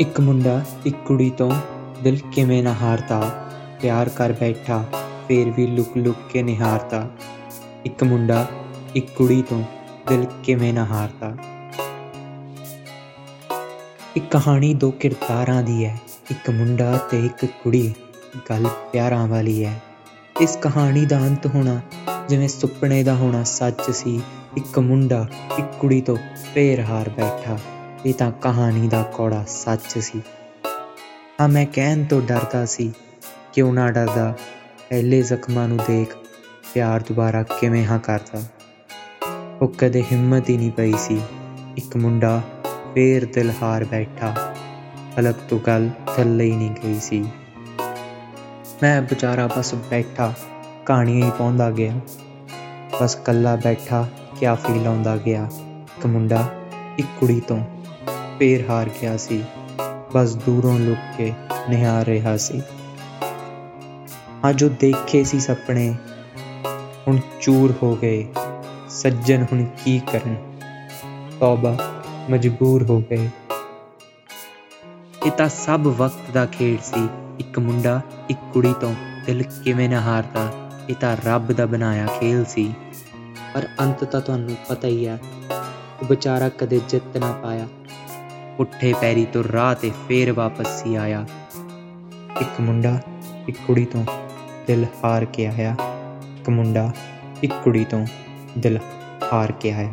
ਇੱਕ ਮੁੰਡਾ, ਇੱਕ ਕੁੜੀ ਤੋਂ ਦਿਲ ਕਿਵੇਂ ਨਾ ਹਾਰਦਾ ਪਿਆਰ ਕਰ ਬੈਠਾ, ਫੇਰ ਵੀ ਲੁਕ ਲੁਕ ਕੇ ਨਿਹਾਰਦਾ ਇੱਕ ਮੁੰਡਾ, ਇੱਕ ਕੁੜੀ ਤੋਂ ਦਿਲ ਕਿਵੇਂ ਨਾ ਹਾਰਦਾ ਇੱਕ ਕਹਾਣੀ ਦੋ ਕਿਰਦਾਰਾਂ ਦੀ ਹੈ, ਇੱਕ ਮੁੰਡਾ ਤੇ ਇੱਕ ਕੁੜੀ, ਗੱਲ ਪਿਆਰਾਂ ਵਾਲੀ ਹੈ। ਇਸ ਕਹਾਣੀ ਦਾ ਅੰਤ ਹੋਣਾ, ਜਿਵੇਂ ਸੁਪਨੇ ਦਾ ਹੋਣਾ ਸੱਚ ਸੀ, ਇੱਕ ਮੁੰਡਾ, ਇੱਕ ਕੁੜੀ ਤੋਂ ਫੇਰ ਹਾਰ ਬੈਠਾ। ਇਹ ਤਾਂ ਕਹਾਣੀ ਦਾ ਕੋੜਾ ਸੱਚ ਸੀ। ਹਾਂ, ਮੈਂ ਕਹਿਣ ਤੋਂ ਡਰਦਾ ਸੀ ਕਿਉਂ ਨਾ ਡਰਦਾ, ਪਹਿਲੇ ਜ਼ਖਮਾਂ ਨੂੰ ਦੇਖ ਪਿਆਰ ਦੁਬਾਰਾ ਕਿਵੇਂ ਹਾਂ ਕਰਦਾ। ਉਹ ਕਦੇ ਹਿੰਮਤ ਹੀ ਨਹੀਂ ਪਈ ਸੀ। ਇੱਕ ਮੁੰਡਾ ਫੇਰ ਦਿਲ ਹਾਰ ਬੈਠਾ ਹਲਕ ਤੋਂ ਗੱਲ ਥੱਲੇ ਹੀ ਨਹੀਂ ਗਈ ਸੀ। ਮੈਂ ਵਿਚਾਰਾ ਬਸ ਬੈਠਾ, ਕਹਾਣੀਆਂ ਹੀ ਪਾਉਂਦਾ ਗਿਆ। ਬਸ ਕੱਲਾ ਬੈਠਾ, ਕਿਆ ਫੀਲ ਆਉਂਦਾ ਗਿਆ। ਇੱਕ ਮੁੰਡਾ, ਇੱਕ ਕੁੜੀ ਤੋਂ। ਫੇਰ ਹਾਰ ਗਿਆ ਸੀ। ਬਸ ਦੂਰੋਂ ਲੁਕ ਕੇ ਨਿਹਾਰ ਰਿਹਾ ਸੀ। ਆ ਜੋ ਦੇਖੇ ਸੀ ਸੁਪਨੇ। ਹੁਣ ਚੂਰ ਹੋ ਗਏ। ਸੱਜਣ ਹੁਣ ਕੀ ਕਰਨ? ਤੌਬਾ ਮਜਬੂਰ ਹੋ ਗਏ। ਇਹ ਤਾਂ ਸਭ ਵਕਤ ਦਾ ਖੇਡ ਸੀ। ਇੱਕ ਮੁੰਡਾ, ਇੱਕ ਕੁੜੀ ਤੋਂ ਦਿਲ ਕਿਵੇਂ ਨਾ ਹਾਰਦਾ, ਇਹ ਤਾਂ ਰੱਬ ਦਾ ਬਣਾਇਆ ਖੇਲ ਸੀ। ਪਰ ਅੰਤ ਤਾਂ ਤੁਹਾਨੂੰ ਪਤਾ ਹੀ ਹੈ ਉਹ ਵਿਚਾਰਾ ਕਦੇ ਜਿੱਤ ਨਾ ਪਾਇਆ। ਉੱਠੇ ਪੈਰੀ ਤੋਂ ਰਾਹ ਤੇ ਫੇਰ ਵਾਪਸ ਹੀ ਆਇਆ। ਇੱਕ ਮੁੰਡਾ ਇੱਕ ਕੁੜੀ ਤੋਂ ਦਿਲ ਹਾਰ ਕੇ ਆਇਆ। ਇੱਕ ਮੁੰਡਾ ਇੱਕ ਕੁੜੀ ਤੋਂ ਦਿਲ ਹਾਰ ਕੇ ਆਇਆ।